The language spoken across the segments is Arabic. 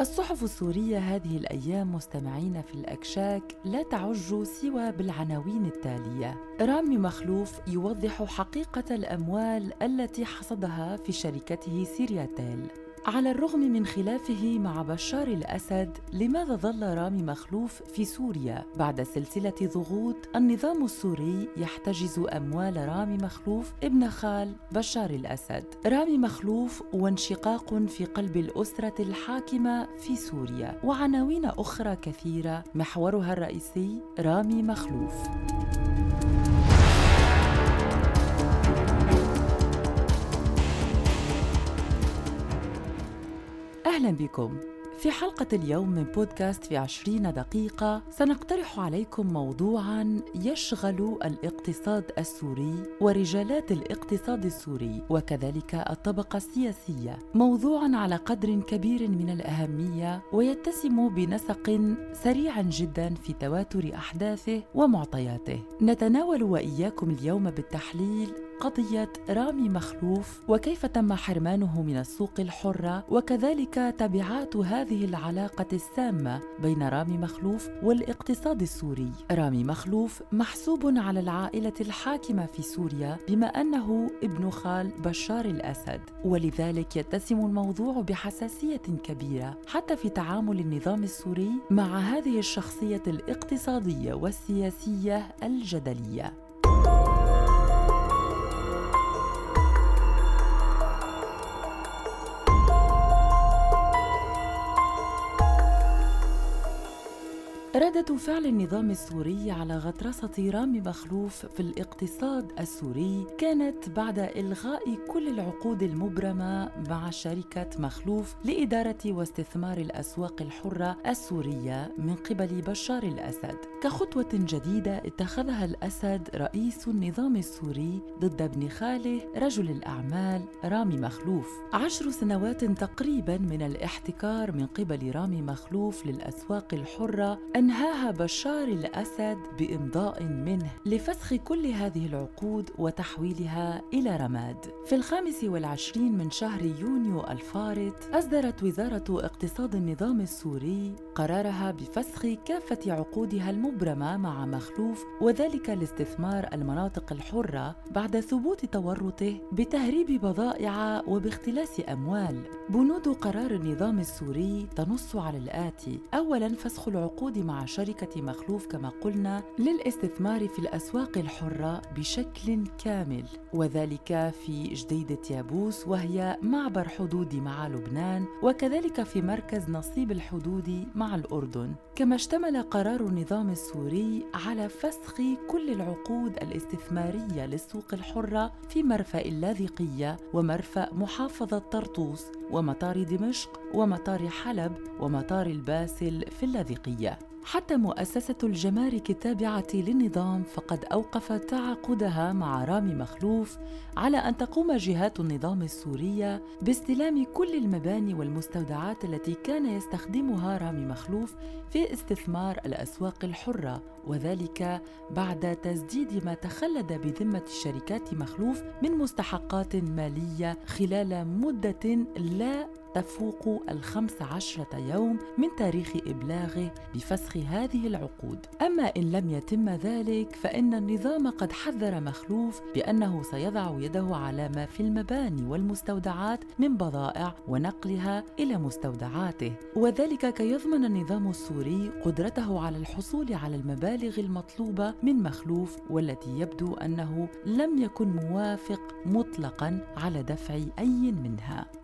الصحف السورية هذه الأيام مستمعين في الأكشاك لا تعج سوى بالعناوين التالية. رامي مخلوف يوضح حقيقة الأموال التي حصدها في شركته سيرياتيل. على الرغم من خلافه مع بشار الأسد لماذا ظل رامي مخلوف في سوريا بعد سلسلة ضغوط؟ النظام السوري يحتجز أموال رامي مخلوف ابن خال بشار الأسد. رامي مخلوف وانشقاق في قلب الأسرة الحاكمة في سوريا. وعناوين أخرى كثيرة محورها الرئيسي رامي مخلوف. أهلا بكم. في حلقة اليوم من بودكاست في عشرين دقيقة سنقترح عليكم موضوعا يشغل الاقتصاد السوري ورجالات الاقتصاد السوري وكذلك الطبقة السياسية. موضوعا على قدر كبير من الأهمية ويتسم بنسق سريع جدا في تواتر أحداثه ومعطياته. نتناول وإياكم اليوم بالتحليل قضية رامي مخلوف وكيف تم حرمانه من السوق الحرة وكذلك تبعات هذه العلاقة السامة بين رامي مخلوف والاقتصاد السوري. رامي مخلوف محسوب على العائلة الحاكمة في سوريا بما أنه ابن خال بشار الأسد ولذلك يتسم الموضوع بحساسية كبيرة حتى في تعامل النظام السوري مع هذه الشخصية الاقتصادية والسياسية الجدلية. ردة فعل النظام السوري على غطرسة رامي مخلوف في الاقتصاد السوري كانت بعد إلغاء كل العقود المبرمة مع شركة مخلوف لإدارة واستثمار الأسواق الحرة السورية من قبل بشار الأسد. كخطوة جديدة اتخذها الأسد رئيس النظام السوري ضد ابن خاله رجل الأعمال رامي مخلوف. عشر سنوات تقريبا من الاحتكار من قبل رامي مخلوف للأسواق الحرة أنهاها بشار الأسد بإمضاء منه لفسخ كل هذه العقود وتحويلها إلى رماد. في الخامس والعشرين من شهر يونيو الفارط أصدرت وزارة اقتصاد النظام السوري قرارها بفسخ كافة عقودها المبرمة مع مخلوف وذلك لاستثمار المناطق الحرة بعد ثبوت تورطه بتهريب بضائع وباختلاس أموال. بنود قرار النظام السوري تنص على الآتي أولاً فسخ العقود مع مع شركة مخلوف كما قلنا للاستثمار في الأسواق الحرة بشكل كامل وذلك في جديدة يابوس وهي معبر حدودي مع لبنان وكذلك في مركز نصيب الحدودي مع الأردن. كما اشتمل قرار النظام السوري على فسخ كل العقود الاستثمارية للسوق الحرة في مرفأ اللاذقية ومرفأ محافظة طرطوس ومطار دمشق ومطار حلب ومطار الباسل في اللاذقية. حتى مؤسسة الجمارك التابعة للنظام فقد أوقفت تعاقدها مع رامي مخلوف على أن تقوم جهات النظام السورية باستلام كل المباني والمستودعات التي كان يستخدمها رامي مخلوف في استثمار الأسواق الحرة وذلك بعد تسديد ما تخلد بذمة شركات مخلوف من مستحقات مالية خلال مدة لا تفوق الخمس عشرة يوم من تاريخ إبلاغه بفسخ هذه العقود. أما إن لم يتم ذلك فإن النظام قد حذر مخلوف بأنه سيضع يده على ما في المباني والمستودعات من بضائع ونقلها إلى مستودعاته. وذلك كي يضمن النظام السوري قدرته على الحصول على المبالغ المطلوبة من مخلوف والتي يبدو أنه لم يكن موافق مطلقا على دفع أي منها.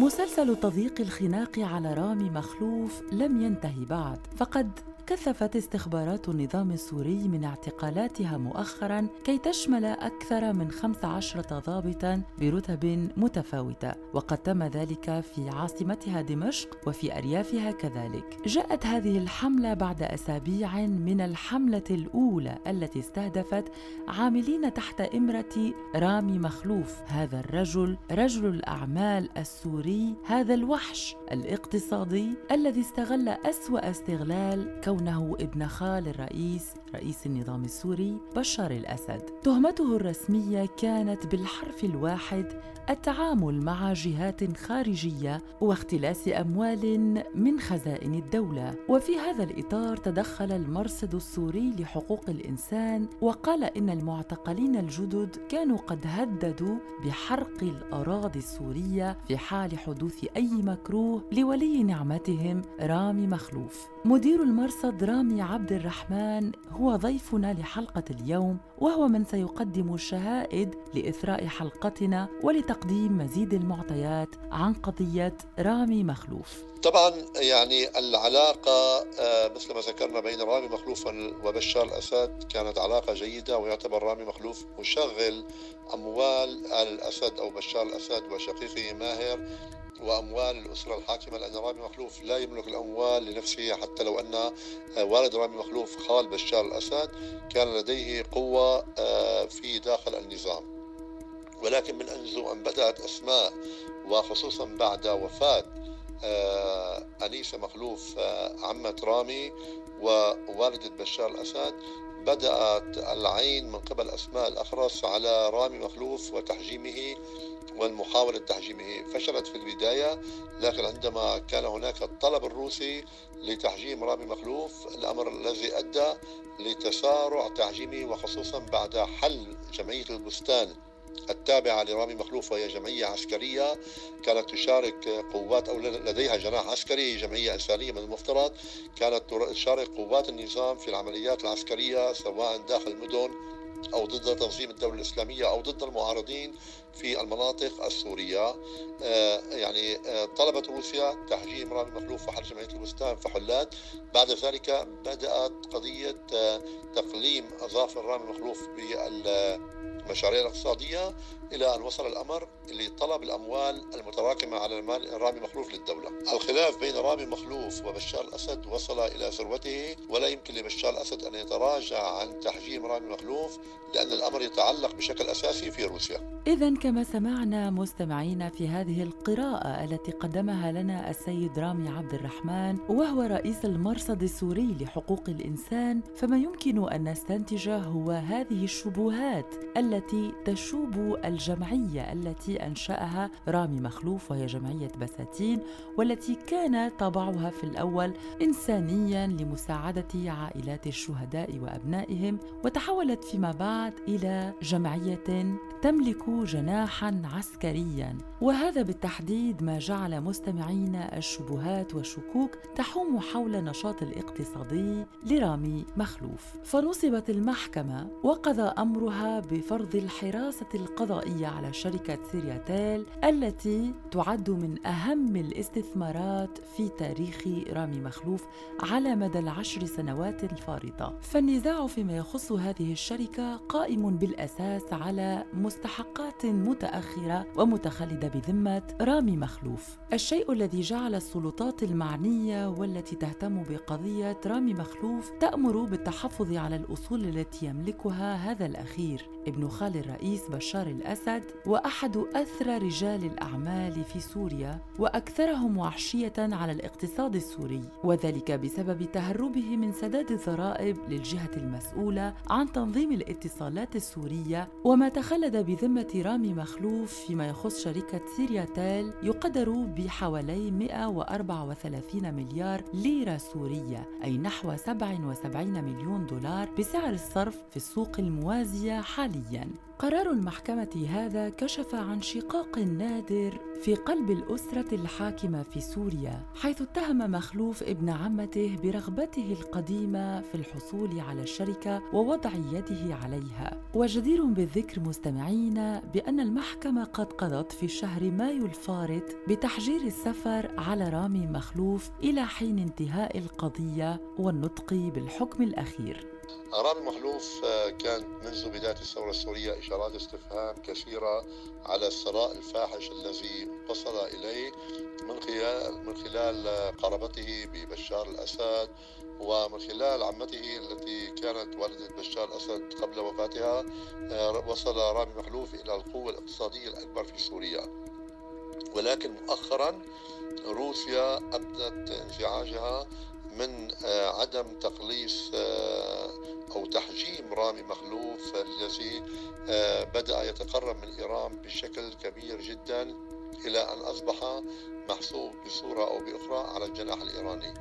مسلسل تضييق الخناق على رامي مخلوف لم ينتهي بعد فقد كثفت استخبارات النظام السوري من اعتقالاتها مؤخرا كي تشمل أكثر من 15 ضابطا برتب متفاوتة وقد تم ذلك في عاصمتها دمشق وفي أريافها كذلك. جاءت هذه الحملة بعد أسابيع من الحملة الأولى التي استهدفت عاملين تحت إمرة رامي مخلوف. هذا الرجل رجل الأعمال السوري هذا الوحش الاقتصادي الذي استغل أسوأ استغلال كونه ابن خال الرئيس رئيس النظام السوري بشار الأسد. تهمته الرسمية كانت بالحرف الواحد التعامل مع جهات خارجية واختلاس أموال من خزائن الدولة وفي هذا الإطار تدخل المرصد السوري لحقوق الإنسان وقال إن المعتقلين الجدد كانوا قد هددوا بحرق الأراضي السورية في حال حدوث أي مكروه لولي نعمتهم رامي مخلوف مدير المرصد رامي عبد الرحمن هو ضيفنا لحلقة اليوم وهو من سيقدم الشهائد لإثراء حلقتنا ولتقديم مزيد المعطيات عن قضية رامي مخلوف. طبعا يعني العلاقة آه، مثل ما ذكرنا بين رامي مخلوف وبشار الأسد كانت علاقة جيدة ويعتبر رامي مخلوف مشغل أموال الأسد أو بشار الأسد وشقيقه ماهر. وأموال الأسرة الحاكمة لأن رامي مخلوف لا يملك الأموال لنفسه حتى لو أن آه، والد رامي مخلوف خال بشار الأسد كان لديه قوة آه، في داخل النظام. ولكن من أن بدأت أسماء وخصوصا بعد وفاة آه، أنيسة مخلوف عمة رامي ووالدة بشار الأسد بدأت العين من قبل أسماء الأخرس على رامي مخلوف وتحجيمه والمحاولة تحجيمه فشلت في البداية لكن عندما كان هناك الطلب الروسي لتحجيم رامي مخلوف الأمر الذي أدى لتسارع تحجيمه وخصوصا بعد حل جمعية البستان التابعة لرامي مخلوف وهي جمعية عسكرية كانت تشارك قوات أو لديها جناح عسكري جمعية إنسانية من المفترض كانت تشارك قوات النظام في العمليات العسكرية سواء داخل المدن أو ضد تنظيم الدولة الإسلامية أو ضد المعارضين في المناطق السورية. آه، يعني آه، طلبت روسيا تحجيم رامي مخلوف وحل جمعية البستان فحلات بعد ذلك بدأت قضية آه، تقليم أظافر رامي مخلوف بال المشاريع الاقتصادية إلى أن وصل الأمر لطلب الأموال المتراكمة على المال رامي مخلوف للدولة. الخلاف بين رامي مخلوف وبشار الأسد وصل إلى ذروته ولا يمكن لبشار الأسد أن يتراجع عن تحجيم رامي مخلوف لأن الأمر يتعلق بشكل أساسي في روسيا. إذا كما سمعنا مستمعينا في هذه القراءة التي قدمها لنا السيد رامي عبد الرحمن وهو رئيس المرصد السوري لحقوق الإنسان فما يمكن أن نستنتجه هو هذه الشبهات التي تشوب الجمعية التي أنشأها رامي مخلوف وهي جمعية بساتين والتي كان طبعها في الأول إنسانيا لمساعدة عائلات الشهداء وأبنائهم وتحولت فيما بعد إلى جمعية تملك جناحا عسكريا. وهذا بالتحديد ما جعل مستمعينا الشبهات والشكوك تحوم حول النشاط الاقتصادي لرامي مخلوف. فنصبت المحكمة وقضى أمرها بفرض الحراسة القضائية على شركة سيرياتيل التي تعد من أهم الاستثمارات في تاريخ رامي مخلوف على مدى العشر سنوات الفارطة. فالنزاع فيما يخص هذه الشركة قائم بالأساس على مستحقات متأخرة ومتخلدة بذمة رامي مخلوف. الشيء الذي جعل السلطات المعنية والتي تهتم بقضية رامي مخلوف تأمر بالتحفظ على الأصول التي يملكها هذا الأخير. ابن خال الرئيس بشار الأسد وأحد أثرى رجال الأعمال في سوريا وأكثرهم وحشية على الاقتصاد السوري وذلك بسبب تهربه من سداد الضرائب للجهة المسؤولة عن تنظيم الاتصالات السورية وما تخلد بذمة رامي مخلوف فيما يخص شركة سيرياتيل يقدر بحوالي 134 مليار ليرة سورية أي نحو 77 مليون دولار بسعر الصرف في السوق الموازية حالياً igen قرار المحكمة هذا كشف عن شقاق نادر في قلب الأسرة الحاكمة في سوريا، حيث اتهم مخلوف ابن عمته برغبته القديمة في الحصول على الشركة ووضع يده عليها. وجدير بالذكر مستمعين بأن المحكمة قد قضت في شهر مايو الفارط بتحجير السفر على رامي مخلوف إلى حين انتهاء القضية والنطق بالحكم الأخير. رامي مخلوف آه، كان منذ بداية الثورة السورية إشارات استفهام كثيرة على الثراء الفاحش الذي وصل إليه من خلال من خلال قرابته ببشار الأسد ومن خلال عمته التي كانت والدة بشار الأسد قبل وفاتها آه، وصل رامي مخلوف إلى القوة الاقتصادية الأكبر في سوريا. ولكن مؤخرا روسيا أبدت انزعاجها من آه، عدم تقليص آه، أو تحجيم رامي مخلوف الذي آه، بدأ يتقرب من إيران بشكل كبير جدا إلى أن أصبح محسوب بصورة أو بأخرى على الجناح الإيراني.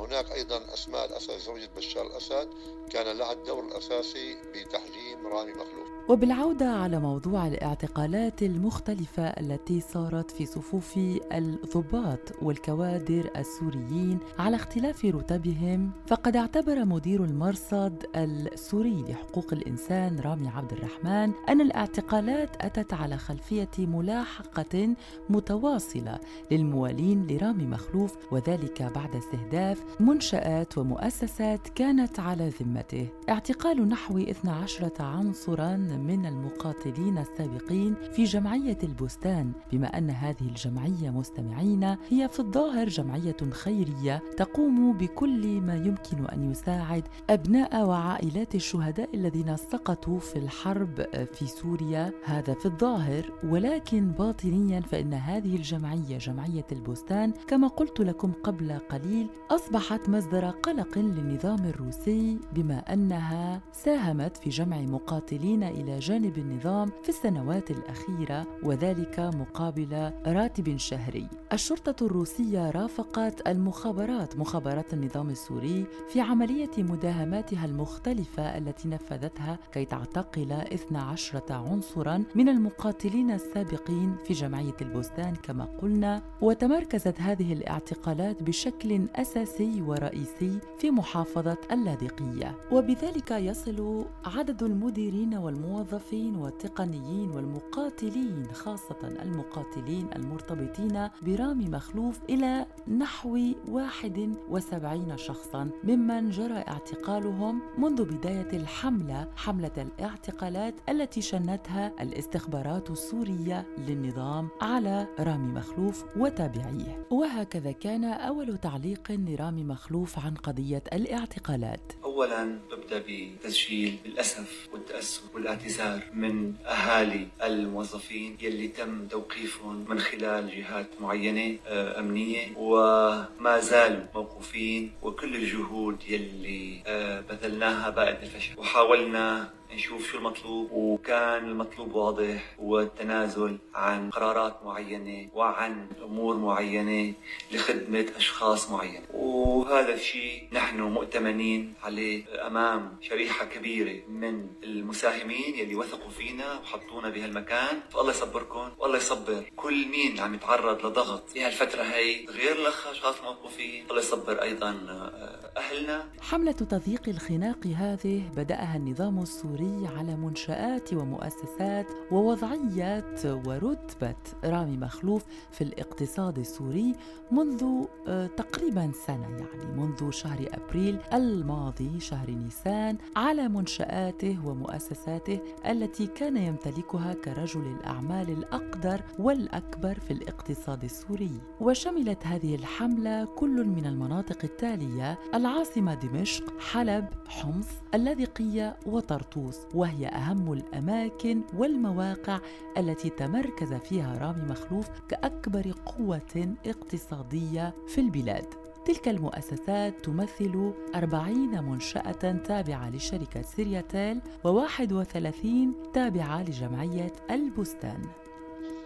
هناك أيضا أسماء الأسد زوجة بشار الأسد كان لها الدور الأساسي بتحجيم رامي مخلوف. وبالعودة على موضوع الاعتقالات المختلفة التي صارت في صفوف الضباط والكوادر السوريين على اختلاف رتبهم فقد اعتبر مدير المرصد السوري لحقوق الإنسان رامي عبد الرحمن أن الاعتقالات أتت على خلفية ملاحقة متواصلة للموالين لرامي مخلوف وذلك بعد استهداف منشآت ومؤسسات كانت على ذمته. اعتقال نحو 12 عنصرا من المقاتلين السابقين في جمعية البستان. بما أن هذه الجمعية مستمعين هي في الظاهر جمعية خيرية تقوم بكل ما يمكن أن يساعد أبناء وعائلات الشهداء الذين سقطوا في الحرب في سوريا. هذا في الظاهر ولكن باطنيا فإن هذه الجمعية جمعية البستان كما قلت لكم قبل قليل أصبحت مصدر قلق للنظام الروسي بما أنها ساهمت في جمع مقاتلين إلى جانب النظام في السنوات الأخيرة وذلك مقابل راتب شهري. الشرطة الروسية رافقت المخابرات مخابرات النظام السوري في عملية مداهماتها المختلفة التي نفذتها كي تعتقل 12 عنصرا من المقاتلين السابقين في جمعية البستان كما قلنا وتمركزت هذه الاعتقالات بشكل أساسي ورئيسي في محافظة اللاذقية. وبذلك يصل عدد المديرين والموظفين الموظفين والتقنيين والمقاتلين خاصة المقاتلين المرتبطين برامي مخلوف إلى نحو 71 شخصا ممن جرى اعتقالهم منذ بداية الحملة حملة الاعتقالات التي شنتها الاستخبارات السورية للنظام على رامي مخلوف وتابعيه. وهكذا كان أول تعليق لرامي مخلوف عن قضية الاعتقالات. أولا ببدأ بتسجيل الأسف والتأسف والاعتذار من أهالي الموظفين يلي تم توقيفهم من خلال جهات معينة آه، أمنية وما زالوا موقوفين وكل الجهود يلي آه، بذلناها بائت الفشل. وحاولنا نشوف شو المطلوب وكان المطلوب واضح هو التنازل عن قرارات معينة وعن أمور معينة لخدمة أشخاص معينة. وهذا الشيء نحن مؤتمنين عليه أمام شريحة كبيرة من المساهمين يلي وثقوا فينا وحطونا بهالمكان. فالله يصبركم والله يصبر كل مين عم يتعرض لضغط في هالفترة هي غير الأشخاص موقوفين الله يصبر أيضا آه، أهلنا. حملة تضييق الخناق هذه بدأها النظام السوري السوري على منشآت ومؤسسات ووضعية ورتبة رامي مخلوف في الاقتصاد السوري منذ آه، تقريبا سنة يعني منذ شهر أبريل الماضي شهر نيسان على منشآته ومؤسساته التي كان يمتلكها كرجل الأعمال الأقدر والأكبر في الاقتصاد السوري. وشملت هذه الحملة كل من المناطق التالية العاصمة دمشق حلب حمص اللاذقية وطرطوس الخصوص وهي أهم الأماكن والمواقع التي تمركز فيها رامي مخلوف كأكبر قوة اقتصادية في البلاد. تلك المؤسسات تمثل 40 منشأة تابعة لشركة سيرياتيل و31 تابعة لجمعية البستان.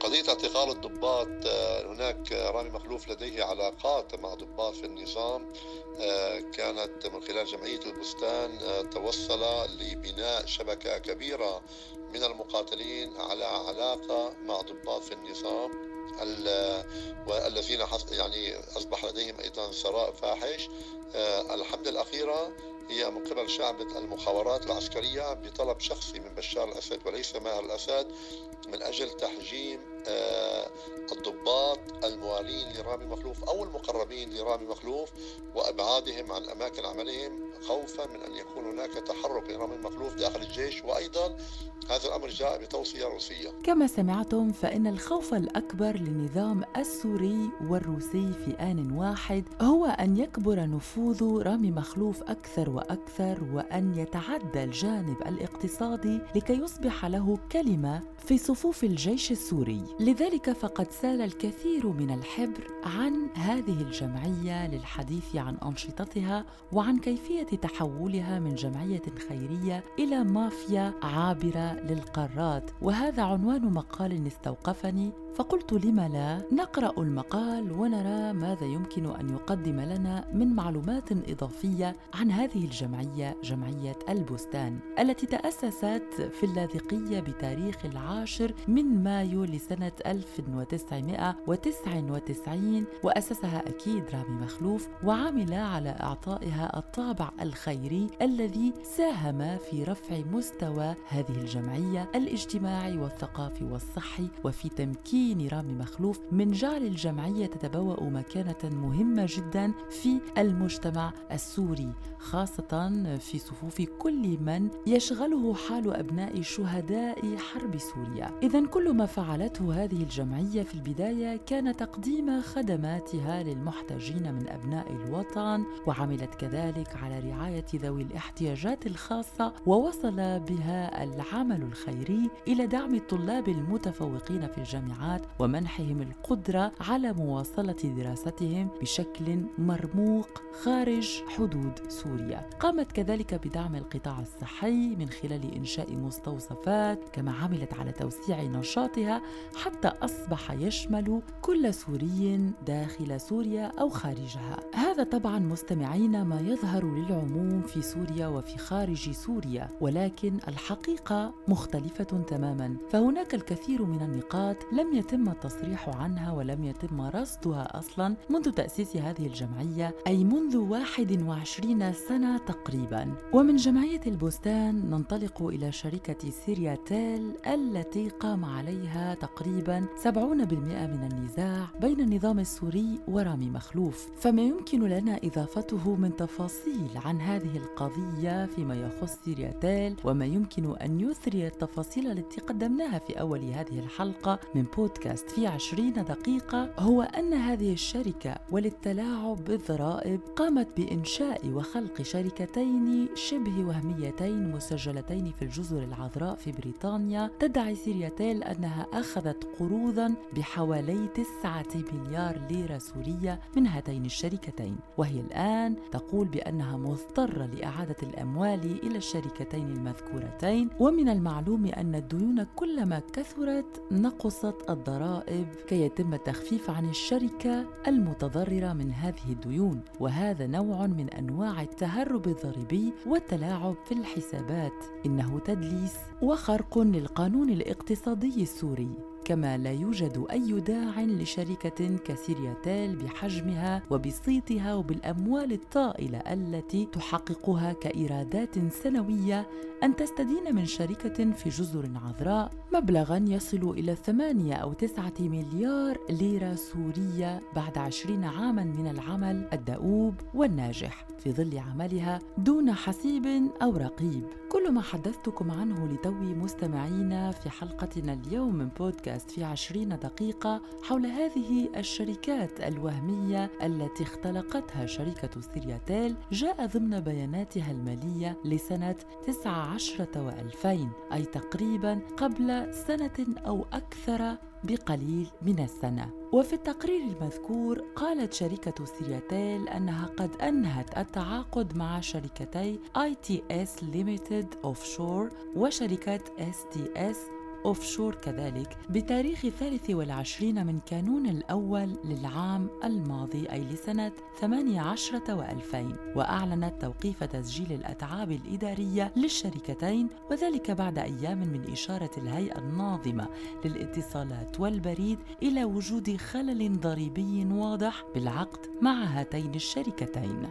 قضية اعتقال الضباط آه، هناك رامي مخلوف لديه علاقات مع ضباط في النظام آه، كانت من خلال جمعية البستان آه، توصل لبناء شبكة كبيرة من المقاتلين على علاقة مع ضباط في النظام والذين يعني أصبح لديهم أيضا ثراء فاحش. الحملة الأخيرة هي من قبل شعبة المخابرات العسكرية بطلب شخصي من بشار الأسد وليس ماهر الأسد من أجل تحجيم آه، الضباط الموالين لرامي مخلوف أو المقربين لرامي مخلوف وإبعادهم عن أماكن عملهم خوفا من أن يكون هناك تحرك لرامي مخلوف داخل الجيش. وأيضا هذا الأمر جاء بتوصية روسية. كما سمعتم فإن الخوف الأكبر للنظام السوري والروسي في آن واحد هو أن يكبر نفوذ رامي مخلوف أكثر وأكثر وأن يتعدى الجانب الاقتصادي لكي يصبح له كلمة في صفوف الجيش السوري. لذلك فقد سال الكثير من الحبر عن هذه الجمعية للحديث عن أنشطتها وعن كيفية تحولها من جمعية خيرية إلى مافيا عابرة للقارات. وهذا عنوان مقال استوقفني. فقلت لم لا؟ نقرأ المقال ونرى ماذا يمكن أن يقدم لنا من معلومات إضافية عن هذه الجمعية جمعية البستان التي تأسست في اللاذقية بتاريخ العاشر من مايو لسنة 1999 وأسسها أكيد رامي مخلوف وعمل على إعطائها الطابع الخيري الذي ساهم في رفع مستوى هذه الجمعية الاجتماعي والثقافي والصحي وفي تمكين رامي مخلوف من جعل الجمعية تتبوأ مكانة مهمة جدا في المجتمع السوري خاصة في صفوف كل من يشغله حال أبناء شهداء حرب سوريا. إذا كل ما فعلته هذه الجمعية في البداية كان تقديم خدماتها للمحتاجين من أبناء الوطن وعملت كذلك على رعاية ذوي الاحتياجات الخاصة ووصل بها العمل الخيري إلى دعم الطلاب المتفوقين في الجامعات ومنحهم القدرة على مواصلة دراستهم بشكل مرموق خارج حدود سوريا. قامت كذلك بدعم القطاع الصحي من خلال إنشاء مستوصفات كما عملت على توسيع نشاطها حتى أصبح يشمل كل سوري داخل سوريا أو خارجها. هذا طبعا مستمعين ما يظهر للعموم في سوريا وفي خارج سوريا ولكن الحقيقة مختلفة تماما فهناك الكثير من النقاط لم يتم التصريح عنها ولم يتم رصدها أصلا منذ تأسيس هذه الجمعية أي منذ 21 سنة تقريبا ومن جمعية البستان ننطلق إلى شركة سيرياتيل التي قام عليها تقريبا 70% من النزاع بين النظام السوري ورامي مخلوف. فما يمكن لنا إضافته من تفاصيل عن هذه القضية فيما يخص سيرياتيل وما يمكن أن يثري التفاصيل التي قدمناها في أول هذه الحلقة من بودكاست في عشرين دقيقة هو أن هذه الشركة وللتلاعب بالضرائب قامت بإنشاء وخلق شركتين شبه وهميتين مسجلتين في الجزر العذراء في بريطانيا تدعي سيرياتيل أنها أخذت قروضا بحوالي تسعة مليار ليرة سورية من هاتين الشركتين. وهي الآن تقول بأنها مضطرة لإعادة الأموال إلى الشركتين المذكورتين. ومن المعلوم أن الديون كلما كثرت نقصت الضرائب كي يتم التخفيف عن الشركة المتضررة من هذه الديون. وهذا نوع من أنواع التهرب الضريبي والتلاعب في الحسابات. إنه تدليس وخرق للقانون الاقتصادي السوري كما لا يوجد أي داع لشركة كسيرياتيل بحجمها وبصيتها وبالأموال الطائلة التي تحققها كإيرادات سنوية أن تستدين من شركة في جزر عذراء مبلغا يصل إلى ثمانية أو تسعة مليار ليرة سورية بعد عشرين عاما من العمل الدؤوب والناجح في ظل عملها دون حسيب أو رقيب. كل ما حدثتكم عنه لتوي مستمعينا في حلقتنا اليوم من بودكاست في عشرين دقيقة حول هذه الشركات الوهمية التي اختلقتها شركة سيرياتيل جاء ضمن بياناتها المالية لسنة 19 و2000 أي تقريبا قبل سنة أو أكثر بقليل من السنة. وفي التقرير المذكور قالت شركة سيرياتيل أنها قد أنهت التعاقد مع شركتي ITS Limited Offshore وشركة STS أوفشور كذلك بتاريخ الثالث والعشرين من كانون الأول للعام الماضي أي لسنة 18 و2000 وأعلنت توقيف تسجيل الأتعاب الإدارية للشركتين وذلك بعد أيام من إشارة الهيئة الناظمة للاتصالات والبريد إلى وجود خلل ضريبي واضح بالعقد مع هاتين الشركتين.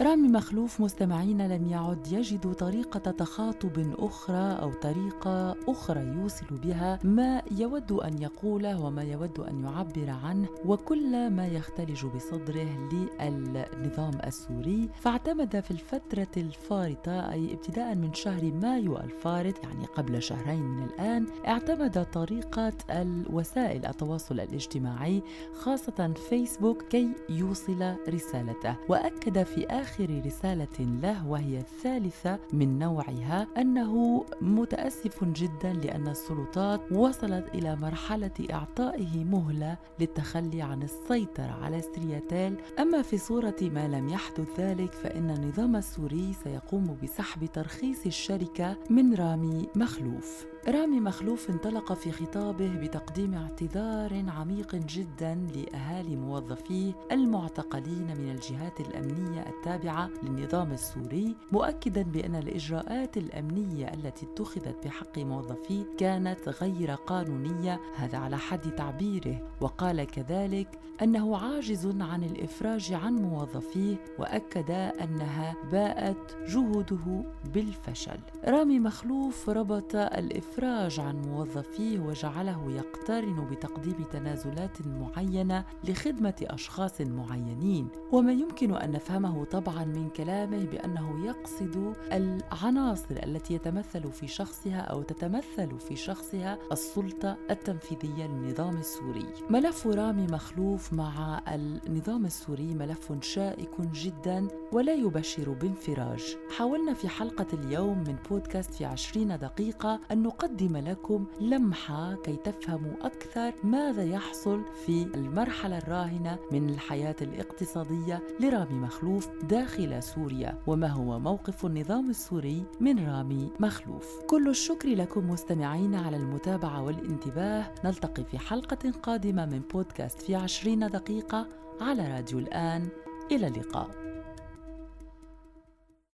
رامي مخلوف مستمعين لم يعد يجد طريقة تخاطب أخرى أو طريقة أخرى يوصل بها ما يود أن يقوله وما يود أن يعبر عنه وكل ما يختلج بصدره للنظام السوري. فاعتمد في الفترة الفارطة أي ابتداء من شهر مايو الفارط يعني قبل شهرين من الآن اعتمد طريقة الوسائل التواصل الاجتماعي خاصة فيسبوك كي يوصل رسالته. وأكد في آخر رسالة له وهي الثالثة من نوعها أنه متأسف جدا لأن السلطات وصلت إلى مرحلة إعطائه مهلة للتخلي عن السيطرة على سرياتيل أما في صورة ما لم يحدث ذلك فإن النظام السوري سيقوم بسحب ترخيص الشركة من رامي مخلوف. رامي مخلوف انطلق في خطابه بتقديم اعتذار عميق جدا لأهالي موظفيه المعتقلين من الجهات الأمنية التابعة للنظام السوري مؤكدا بأن الإجراءات الأمنية التي اتخذت بحق موظفيه كانت غير قانونية هذا على حد تعبيره. وقال كذلك أنه عاجز عن الإفراج عن موظفيه وأكد أنها باءت جهوده بالفشل. رامي مخلوف ربط الإفراج الإفراج عن موظفيه وجعله يقترن بتقديم تنازلات معينة لخدمة أشخاص معينين. وما يمكن أن نفهمه طبعا من كلامه بأنه يقصد العناصر التي يتمثل في شخصها أو تتمثل في شخصها السلطة التنفيذية للنظام السوري. ملف رامي مخلوف مع النظام السوري ملف شائك جدا ولا يبشر بانفراج. حاولنا في حلقة اليوم من بودكاست في عشرين دقيقة أن نقدم لكم لمحة كي تفهموا أكثر ماذا يحصل في المرحلة الراهنة من الحياة الاقتصادية لرامي مخلوف داخل سوريا وما هو موقف النظام السوري من رامي مخلوف. كل الشكر لكم مستمعين على المتابعة والانتباه. نلتقي في حلقة قادمة من بودكاست في عشرين دقيقة على راديو الآن. إلى اللقاء.